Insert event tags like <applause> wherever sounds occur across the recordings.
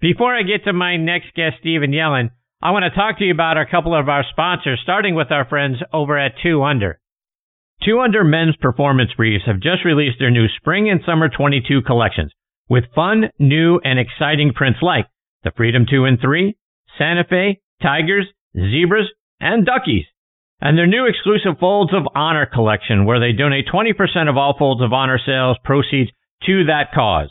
Before I get to my next guest, Steven Yellin, I want to talk to you about a couple of our sponsors, starting with our friends over at 2 Under. 2 Under men's performance briefs have just released their new spring and summer 22 collections with fun, new, and exciting prints like the Freedom 2 and 3, Santa Fe, Tigers, Zebras, and Duckies. And their new exclusive Folds of Honor collection, where they donate 20% of all Folds of Honor sales proceeds to that cause.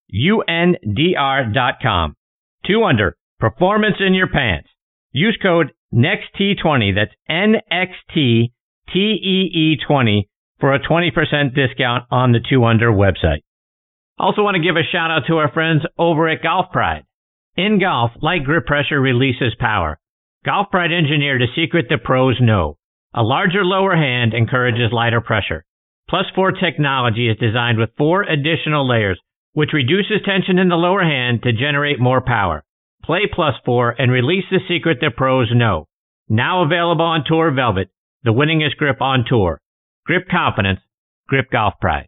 UNDR.com. Two under, performance in your pants. Use code NEXT20, that's N-X-T-T-E-E-20 for a 20% discount on the Two Under website. Also want to give a shout out to our friends over at Golf Pride. In golf, light grip pressure releases power. Golf Pride engineered a secret the pros know. A larger lower hand encourages lighter pressure. Plus 4 technology is designed with four additional layers which reduces tension in the lower hand to generate more power. Play plus four and release the secret that pros know. Now available on Tour Velvet, the winningest grip on tour. Grip confidence, grip golf pride.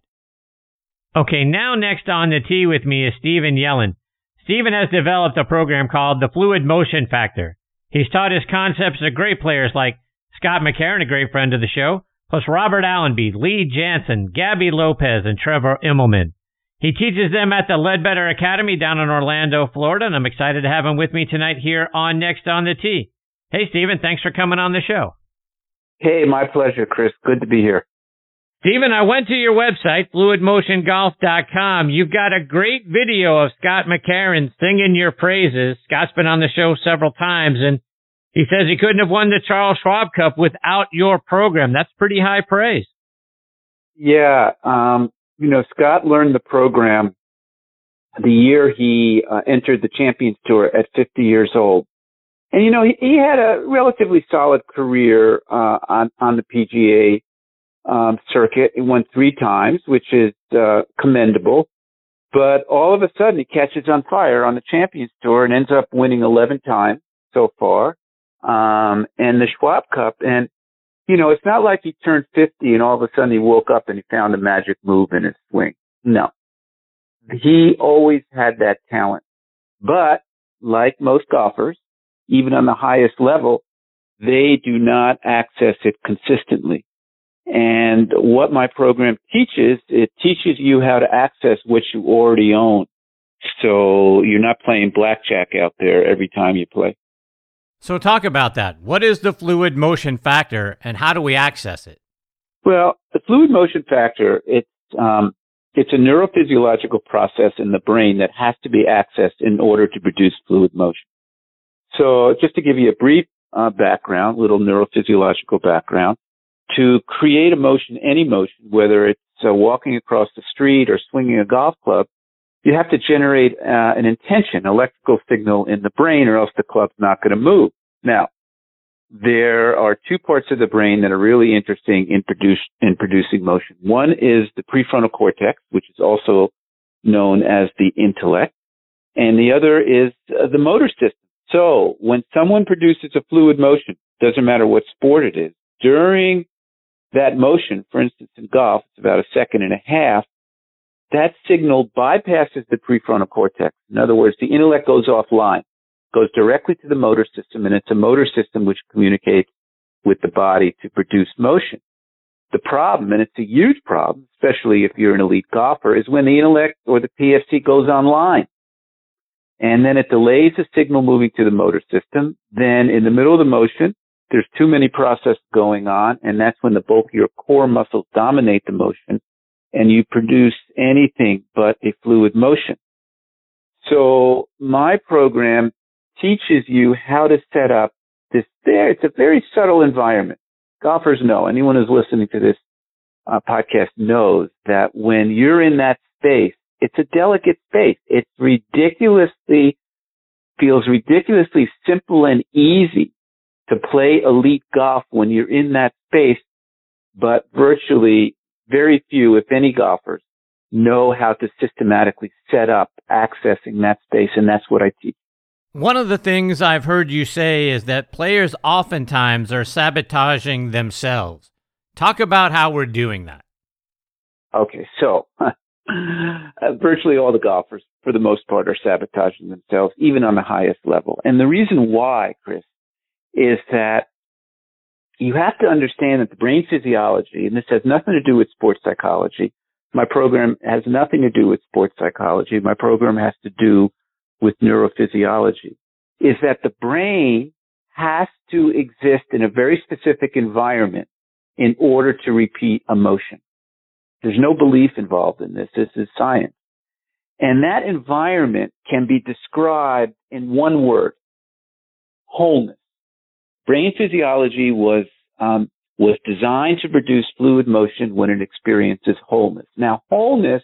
Okay, now next on the tee with me is Steven Yellin. Steven has developed a program called the Fluid Motion Factor. He's taught his concepts to great players like Scott McCarron, a great friend of the show, plus Robert Allenby, Lee Janzen, Gaby Lopez, and Trevor Immelman. He teaches them at the Leadbetter Academy down in Orlando, Florida, and I'm excited to have him with me tonight here on Next on the Tee. Hey, Steven, thanks for coming on the show. Hey, my pleasure, Chris. Good to be here. Steven, I went to your website, fluidmotiongolf.com. You've got a great video of Scott McCarron singing your praises. Scott's been on the show several times, and he says he couldn't have won the Charles Schwab Cup without your program. That's pretty high praise. Yeah, um, you know, Scott learned the program the year he uh, entered the Champions Tour at 50 years old. And you know, he, he had a relatively solid career uh, on on the PGA um, circuit. He won three times, which is uh, commendable. But all of a sudden, he catches on fire on the Champions Tour and ends up winning 11 times so far, um, and the Schwab Cup. And you know, it's not like he turned 50 and all of a sudden he woke up and he found a magic move in his swing. No. He always had that talent. But like most golfers, even on the highest level, they do not access it consistently. And what my program teaches, it teaches you how to access what you already own. So you're not playing blackjack out there every time you play. So, talk about that. What is the fluid motion factor and how do we access it? Well, the fluid motion factor, it's, um, it's a neurophysiological process in the brain that has to be accessed in order to produce fluid motion. So, just to give you a brief uh, background, little neurophysiological background, to create a motion, any motion, whether it's uh, walking across the street or swinging a golf club, you have to generate uh, an intention, electrical signal in the brain, or else the club's not going to move. Now, there are two parts of the brain that are really interesting in, produce, in producing motion. One is the prefrontal cortex, which is also known as the intellect, and the other is uh, the motor system. So when someone produces a fluid motion, doesn't matter what sport it is, during that motion, for instance, in golf, it's about a second and a half, that signal bypasses the prefrontal cortex. In other words, the intellect goes offline, goes directly to the motor system, and it's a motor system which communicates with the body to produce motion. The problem, and it's a huge problem, especially if you're an elite golfer, is when the intellect or the PFC goes online. And then it delays the signal moving to the motor system. Then in the middle of the motion, there's too many processes going on, and that's when the bulk of your core muscles dominate the motion and you produce anything but a fluid motion. So my program teaches you how to set up this there. It's a very subtle environment. Golfers know, anyone who's listening to this uh, podcast knows that when you're in that space, it's a delicate space. It's ridiculously feels ridiculously simple and easy to play elite golf when you're in that space, but virtually very few, if any golfers know how to systematically set up accessing that space. And that's what I teach. One of the things I've heard you say is that players oftentimes are sabotaging themselves. Talk about how we're doing that. Okay, so <laughs> virtually all the golfers, for the most part, are sabotaging themselves, even on the highest level. And the reason why, Chris, is that you have to understand that the brain physiology, and this has nothing to do with sports psychology. My program has nothing to do with sports psychology. My program has to do with neurophysiology, is that the brain has to exist in a very specific environment in order to repeat emotion. There's no belief involved in this. This is science. And that environment can be described in one word, wholeness. Brain physiology was, um, was designed to produce fluid motion when it experiences wholeness. Now, wholeness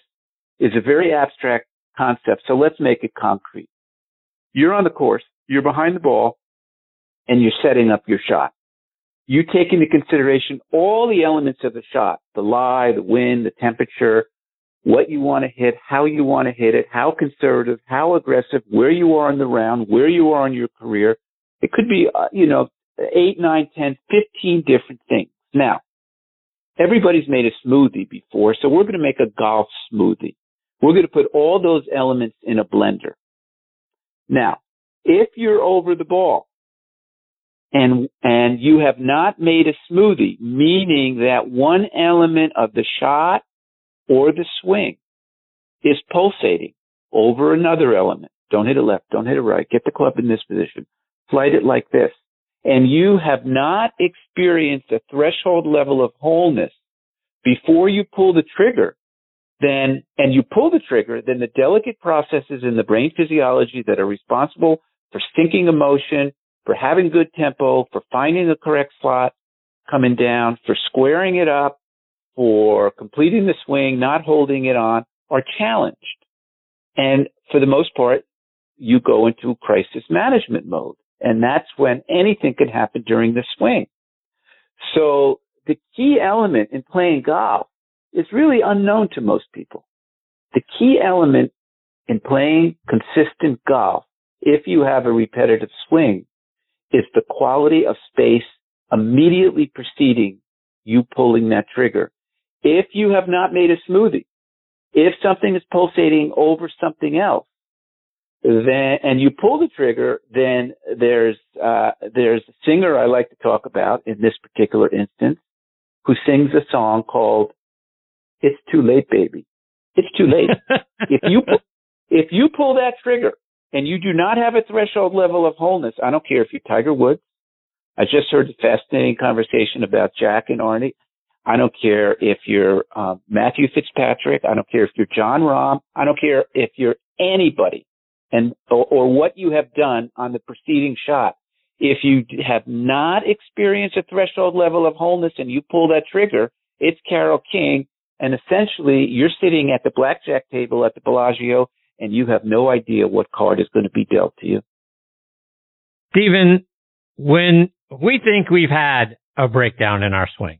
is a very abstract concept, so let's make it concrete. You're on the course, you're behind the ball, and you're setting up your shot you take into consideration all the elements of the shot, the lie, the wind, the temperature, what you want to hit, how you want to hit it, how conservative, how aggressive, where you are in the round, where you are in your career. It could be, uh, you know, eight, nine, ten, fifteen different things. Now, everybody's made a smoothie before, so we're going to make a golf smoothie. We're going to put all those elements in a blender. Now, if you're over the ball, and and you have not made a smoothie, meaning that one element of the shot or the swing is pulsating over another element. Don't hit it left, don't hit it right. Get the club in this position. Flight it like this. And you have not experienced a threshold level of wholeness before you pull the trigger, then, and you pull the trigger, then the delicate processes in the brain physiology that are responsible for syncing emotion, for having good tempo, for finding the correct slot coming down, for squaring it up, for completing the swing, not holding it on, are challenged. And for the most part, you go into crisis management mode. And that's when anything can happen during the swing. So the key element in playing golf is really unknown to most people. The key element in playing consistent golf, if you have a repetitive swing, is the quality of space immediately preceding you pulling that trigger. If you have not made a smoothie, if something is pulsating over something else, then and you pull the trigger, then there's uh, there's a singer I like to talk about in this particular instance who sings a song called "It's Too Late, Baby." It's too late. <laughs> if you if you pull that trigger and you do not have a threshold level of wholeness, I don't care if you're Tiger Woods. I just heard a fascinating conversation about Jack and Arnie. I don't care if you're uh, Matthew Fitzpatrick. I don't care if you're Jon Rahm. I don't care if you're anybody and or, or what you have done on the preceding shot. If you have not experienced a threshold level of wholeness and you pull that trigger, it's Carole King. And essentially, you're sitting at the blackjack table at the Bellagio and you have no idea what card is going to be dealt to you. Steven, when we think we've had a breakdown in our swing,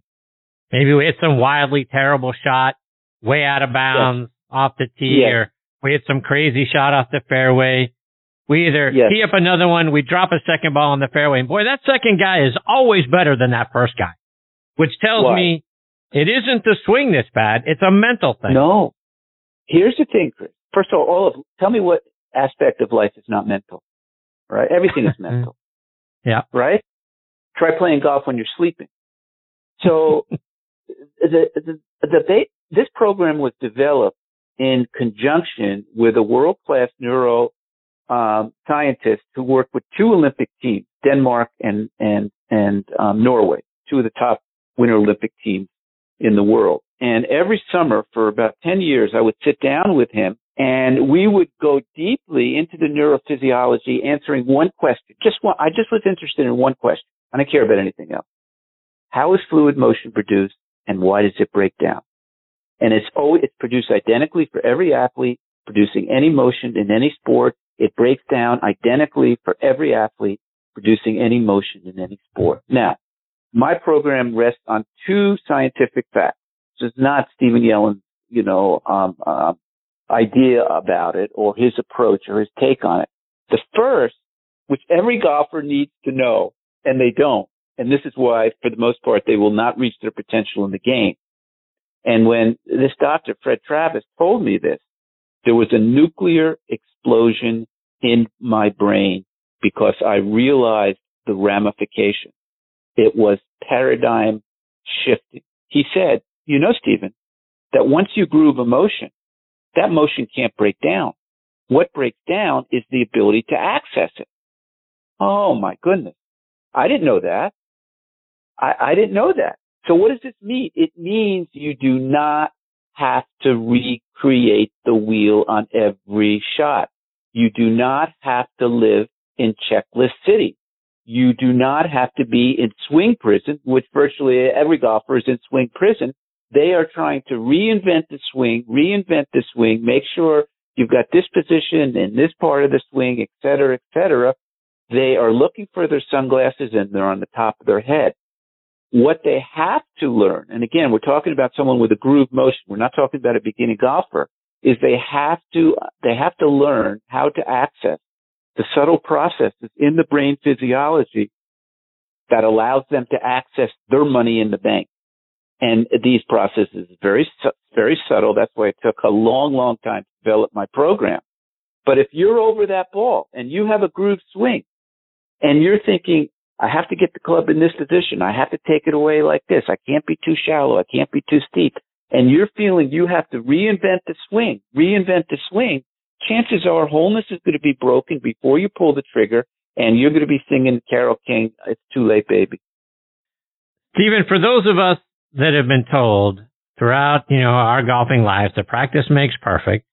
maybe we hit some wildly terrible shot way out of bounds yes. off the tee yes. or we hit some crazy shot off the fairway. We either yes. tee up another one, we drop a second ball on the fairway, and boy, that second guy is always better than that first guy, which tells Why? me it isn't the swing that's bad. It's a mental thing. No. Here's the thing, Chris first of all, all of tell me what aspect of life is not mental, right? Everything is <laughs> mental. yeah. Right? Try playing golf when you're sleeping. So <laughs> the, the, the, this program was developed in conjunction with a world-class neuro um, scientist who worked with two Olympic teams, Denmark and and and um, Norway, two of the top Winter Olympic teams in the world. And every summer for about 10 years, I would sit down with him and we would go deeply into the neurophysiology, answering one question. Just one, I just was interested in one question. I don't care about anything else. How is fluid motion produced and why does it break down? And it's always, it's produced identically for every athlete producing any motion in any sport It breaks down identically for every athlete producing any motion in any sport. Now, my program rests on two scientific facts. This is not Steven Yellin's, you know, um, uh, idea about it or his approach or his take on it. The first, which every golfer needs to know, and they don't, and this is why, for the most part, they will not reach their potential in the game. And when this doctor, Fred Travis, told me this, there was a nuclear explosion in my brain because I realized the ramification. It was paradigm shifting. He said, you know, Steven, that once you groove a motion, that motion can't break down. What breaks down is the ability to access it. Oh my goodness. I didn't know that. I, I didn't know that. So what does this mean? It means you do not have to recreate the wheel on every shot. You do not have to live in checklist city. You do not have to be in swing prison, which virtually every golfer is in swing prison. They are trying to reinvent the swing, reinvent the swing, make sure you've got this position in this part of the swing, et cetera, et cetera. They are looking for their sunglasses and they're on the top of their head. What they have to learn, and again, we're talking about someone with a groove motion. We're not talking about a beginning golfer, is they have to, they have to learn how to access the subtle processes in the brain physiology that allows them to access their money in the bank. And these processes are very, very subtle. That's why it took a long, long time to develop my program. But if you're over that ball and you have a groove swing and you're thinking, I have to get the club in this position. I have to take it away like this. I can't be too shallow. I can't be too steep. And you're feeling you have to reinvent the swing, reinvent the swing. Chances are wholeness is going to be broken before you pull the trigger and you're going to be singing Carole King, It's Too Late, Baby. Steven, for those of us that have been told throughout, you know, our golfing lives that practice makes perfect,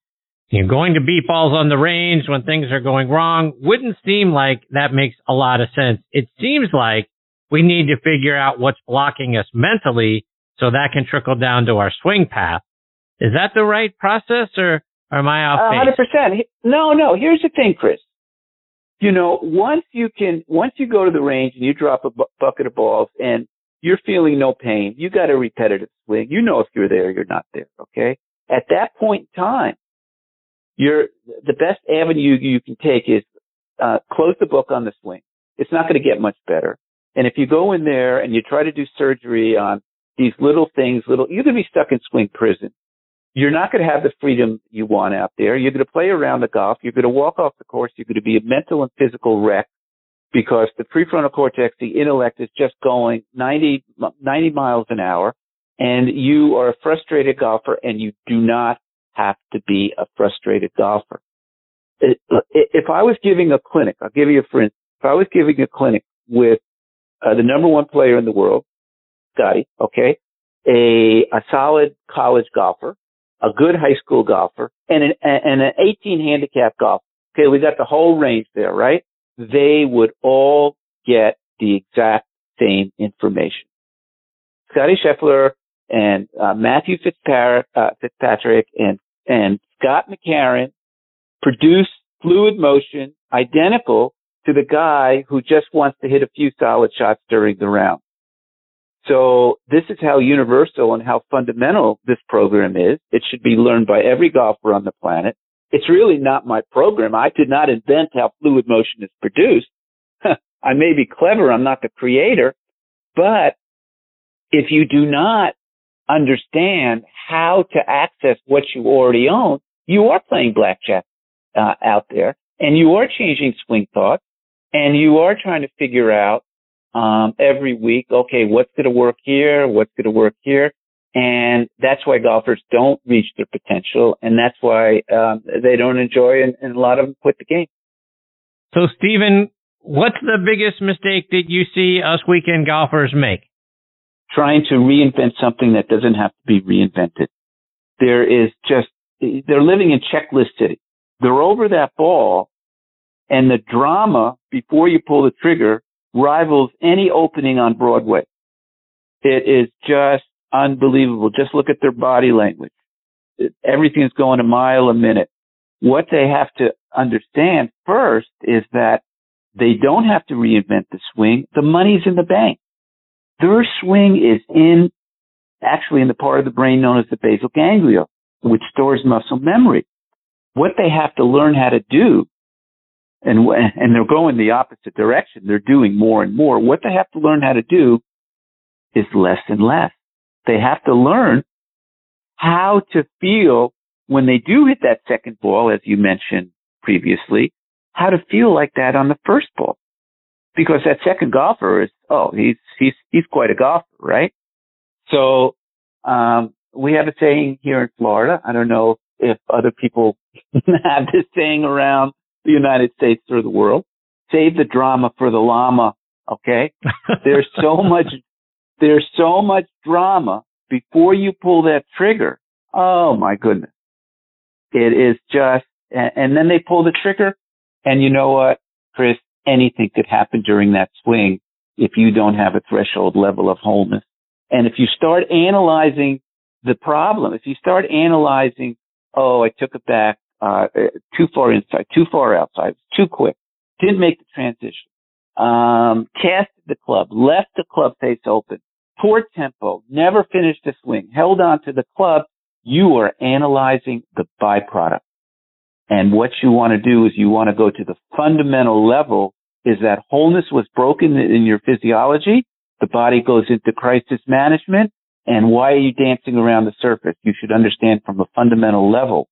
you know, going to beat balls on the range when things are going wrong wouldn't seem like that makes a lot of sense. It seems like we need to figure out what's blocking us mentally so that can trickle down to our swing path. Is that the right process or, or am I off base hundred percent. No, no. Here's the thing, Chris. You know, once you can, once you go to the range and you drop a bu- bucket of balls and you're feeling no pain, you got a repetitive swing. You know if you're there, you're not there. Okay. At that point in time, you're the best avenue you can take is uh, close the book on the swing. It's not going to get much better. And if you go in there and you try to do surgery on these little things, little, you're going to be stuck in swing prison. You're not going to have the freedom you want out there. You're going to play around the golf. You're going to walk off the course. You're going to be a mental and physical wreck because the prefrontal cortex, the intellect is just going 90, 90 miles an hour and you are a frustrated golfer and you do not have to be a frustrated golfer. If I was giving a clinic, I'll give you a for instance, if I was giving a clinic with uh, the number one player in the world, Scotty, okay, a, a solid college golfer, a good high school golfer, and an, and an 18 handicap golfer. Okay, we got the whole range there, right? They would all get the exact same information. Scotty Scheffler and uh, Matthew Fitzpatrick, uh, Fitzpatrick and and Scott McCarron produce fluid motion identical to the guy who just wants to hit a few solid shots during the round. So this is how universal and how fundamental this program is. It should be learned by every golfer on the planet. It's really not my program. I did not invent how fluid motion is produced. <laughs> I may be clever. I'm not the creator, but if you do not understand how to access what you already own, you are playing blackjack uh, out there and you are changing swing thoughts and you are trying to figure out um, every week, okay, what's going to work here? What's going to work here? And that's why golfers don't reach their potential. And that's why um, they don't enjoy and, and a lot of them quit the game. So, Steven, what's the biggest mistake that you see us weekend golfers make? Trying to reinvent something that doesn't have to be reinvented. There is just, they're living in checklist city. They're over that ball and the drama before you pull the trigger rivals any opening on Broadway. It is just unbelievable. Just look at their body language. Everything is going a mile a minute. What they have to understand first is that they don't have to reinvent the swing. The money's in the bank. Their swing is in, actually in the part of the brain known as the basal ganglia, which stores muscle memory. What they have to learn how to do, and, and they're going the opposite direction. They're doing more and more. What they have to learn how to do is less and less. They have to learn how to feel when they do hit that second ball, as you mentioned previously, how to feel like that on the first ball. Because that second golfer is, oh, he's, he's, he's quite a golfer, right? So, um, we have a saying here in Florida. I don't know if other people <laughs> have this saying around the United States or the world. Save the drama for the llama. Okay. <laughs> there's so much, there's so much drama before you pull that trigger. Oh my goodness. It is just, and and then they pull the trigger and you know what, Chris, anything could happen during that swing if you don't have a threshold level of wholeness. And if you start analyzing the problem, if you start analyzing, oh, I took it back, uh, too far inside, too far outside, too quick, didn't make the transition, um, the club, left the club face open, poor tempo, never finished the swing, held on to the club, you are analyzing the byproduct. And what you want to do is you want to go to the fundamental level is that wholeness was broken in your physiology. The body goes into crisis management. And why are you dancing around the surface? You should understand from a fundamental level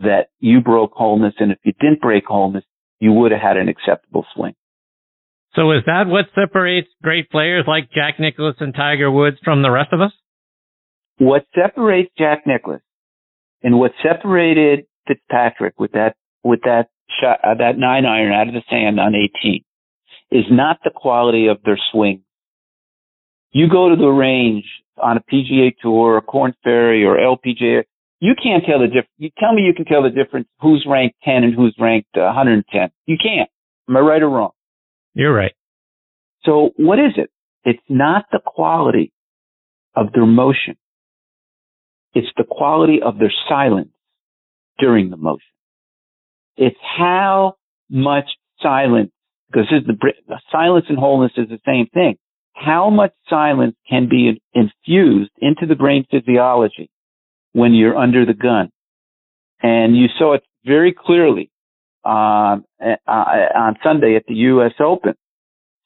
that you broke wholeness. And if you didn't break wholeness, you would have had an acceptable swing. So is that what separates great players like Jack Nicklaus and Tiger Woods from the rest of us? What separates Jack Nicklaus and what separated Fitzpatrick with that with that shot uh, that nine iron out of the sand on 18 is not the quality of their swing. You go to the range on a PGA tour or Korn Ferry or LPGA, you can't tell the difference. You tell me you can tell the difference who's ranked 10 and who's ranked uh, 110. You can't. Am I right or wrong? You're right. So what is it? It's not the quality of their motion. It's the quality of their silence during the motion. It's how much silence, because the, silence and wholeness is the same thing. How much silence can be infused into the brain physiology when you're under the gun? And you saw it very clearly um, on Sunday at the U.S. Open.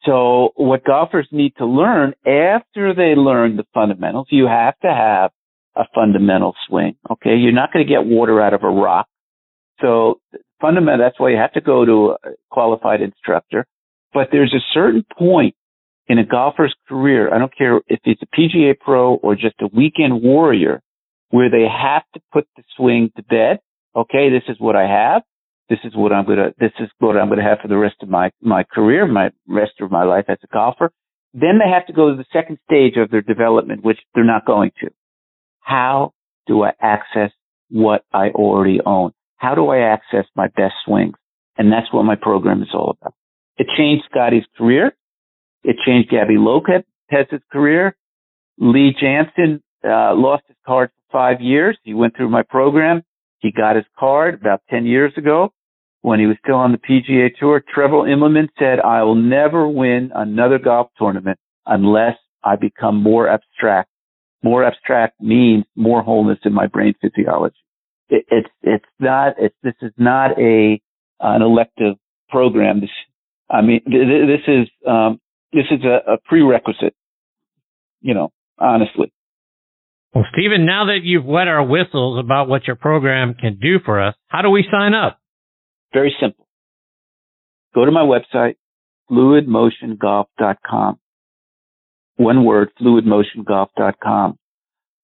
So what golfers need to learn after they learn the fundamentals, you have to have a fundamental swing. Okay. You're not going to get water out of a rock. So fundamental, that's why you have to go to a qualified instructor. But there's a certain point in a golfer's career. I don't care if it's a PGA pro or just a weekend warrior where they have to put the swing to bed. Okay. This is what I have. This is what I'm to, this is what I'm to have for the rest of my, my career, my rest of my life as a golfer. Then they have to go to the second stage of their development, which they're not going to. How do I access what I already own? How do I access my best swings? And that's what my program is all about. It changed Scotty's career. It changed Gaby Lopez's career. Lee Janzen uh, lost his card for five years. He went through my program. He got his card about 10 years ago when he was still on the PGA Tour. Trevor Immelman said, I will never win another golf tournament unless I become more abstract more abstract means more wholeness in my brain physiology. It, it's it's not it's this is not a an elective program. This I mean this is um, this is a, a prerequisite. You know, honestly. Well, Steven, now that you've wet our whistles about what your program can do for us, how do we sign up? Very simple. Go to my website, fluidmotiongolf.com one word, fluidmotiongolf.com.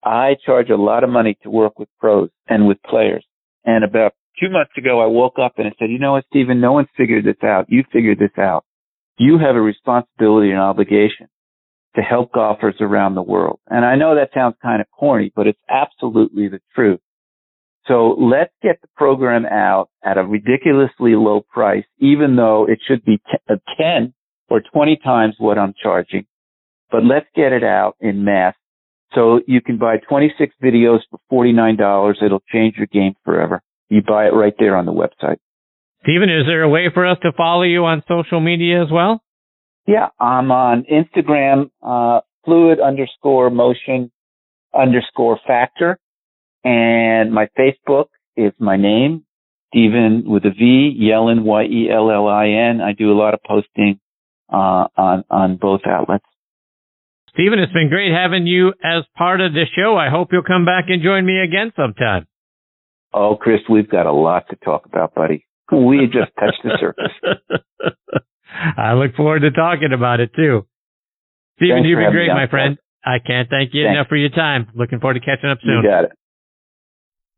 I charge a lot of money to work with pros and with players. And about two months ago, I woke up and I said, you know what, Steven, no one's figured this out. You figured this out. You have a responsibility and obligation to help golfers around the world. And I know that sounds kind of corny, but it's absolutely the truth. So let's get the program out at a ridiculously low price, even though it should be uh, 10 or 20 times what I'm charging but let's get it out in mass. So you can buy 26 videos for $49. It'll change your game forever. You buy it right there on the website. Steven, is there a way for us to follow you on social media as well? Yeah, I'm on Instagram, uh, fluid underscore motion underscore factor. And my Facebook is my name, Steven with a V, Yellin, Y-E-L-L-I-N. I do a lot of posting, uh, on, on both outlets. Steven, it's been great having you as part of the show. I hope you'll come back and join me again sometime. Oh, Chris, we've got a lot to talk about, buddy. We <laughs> just touched the surface. I look forward to talking about it too. Steven, Thanks you've been great, my friend. I can't thank you Thanks. enough for your time. Looking forward to catching up soon. You got it.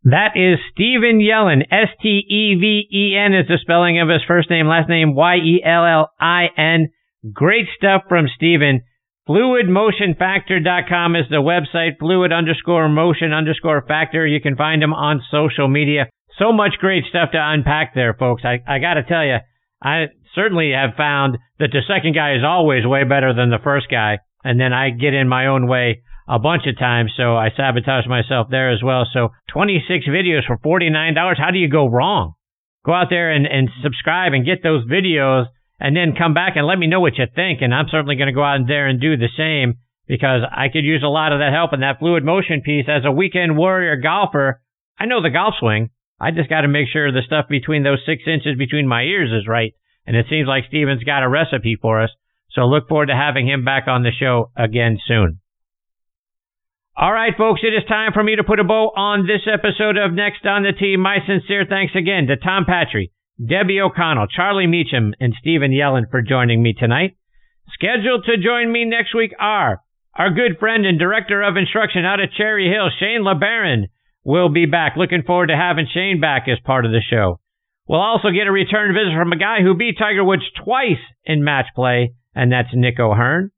That is Steven Yellin. S-T-E-V-E-N is the spelling of his first name, last name Y-E-L-L-I-N. Great stuff from Steven. FluidMotionFactor.com is the website. Fluid underscore motion underscore factor. You can find them on social media. So much great stuff to unpack there, folks. I, I gotta tell you, I certainly have found that the second guy is always way better than the first guy. And then I get in my own way a bunch of times, so I sabotage myself there as well. So 26 videos for $49. How do you go wrong? Go out there and, and subscribe and get those videos and then come back and let me know what you think. And I'm certainly going to go out there and do the same because I could use a lot of that help in that fluid motion piece as a weekend warrior golfer. I know the golf swing. I just got to make sure the stuff between those six inches between my ears is right. And it seems like Steven's got a recipe for us. So look forward to having him back on the show again soon. All right, folks, it is time for me to put a bow on this episode of Next on the Tee. My sincere thanks again to Tom Patry, Debbie O'Connell, Charlie Meacham, and Steven Yellin for joining me tonight. Scheduled to join me next week are our good friend and director of instruction out at Cherry Hill, Shane LeBaron, will be back. Looking forward to having Shane back as part of the show. We'll also get a return visit from a guy who beat Tiger Woods twice in match play, and that's Nick O'Hern.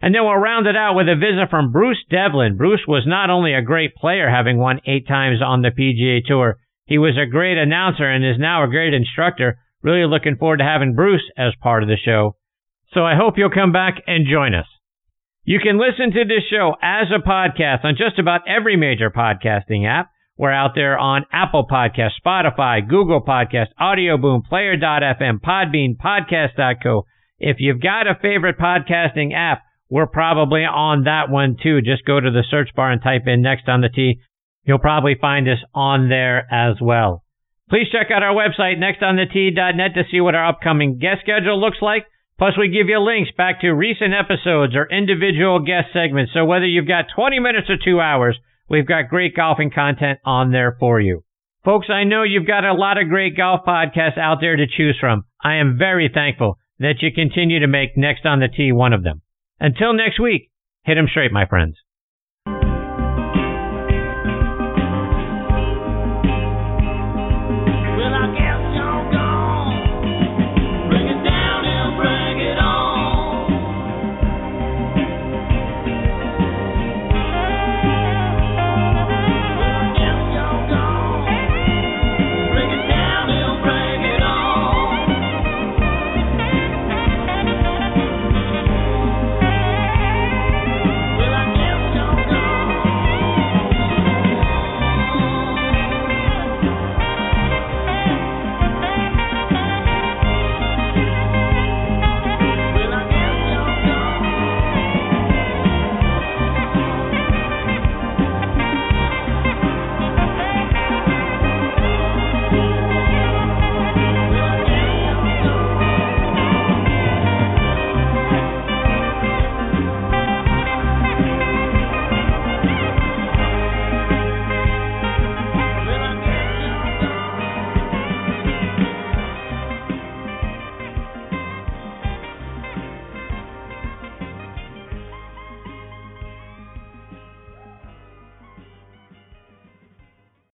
And then we'll round it out with a visit from Bruce Devlin. Bruce was not only a great player, having won eight times on the PGA Tour, he was a great announcer and is now a great instructor. Really looking forward to having Bruce as part of the show. So I hope you'll come back and join us. You can listen to this show as a podcast on just about every major podcasting app. We're out there on Apple Podcast, Spotify, Google Podcast, Audio Boom, Player.fm, Podbean, Podcast.co. If you've got a favorite podcasting app, we're probably on that one too. Just go to the search bar and type in next on the Tee. You'll probably find us on there as well. Please check out our website, nextonthetee.net to see what our upcoming guest schedule looks like. Plus, we give you links back to recent episodes or individual guest segments. So whether you've got 20 minutes or two hours, we've got great golfing content on there for you. Folks, I know you've got a lot of great golf podcasts out there to choose from. I am very thankful that you continue to make Next on the Tee one of them. Until next week, hit 'em straight, my friends.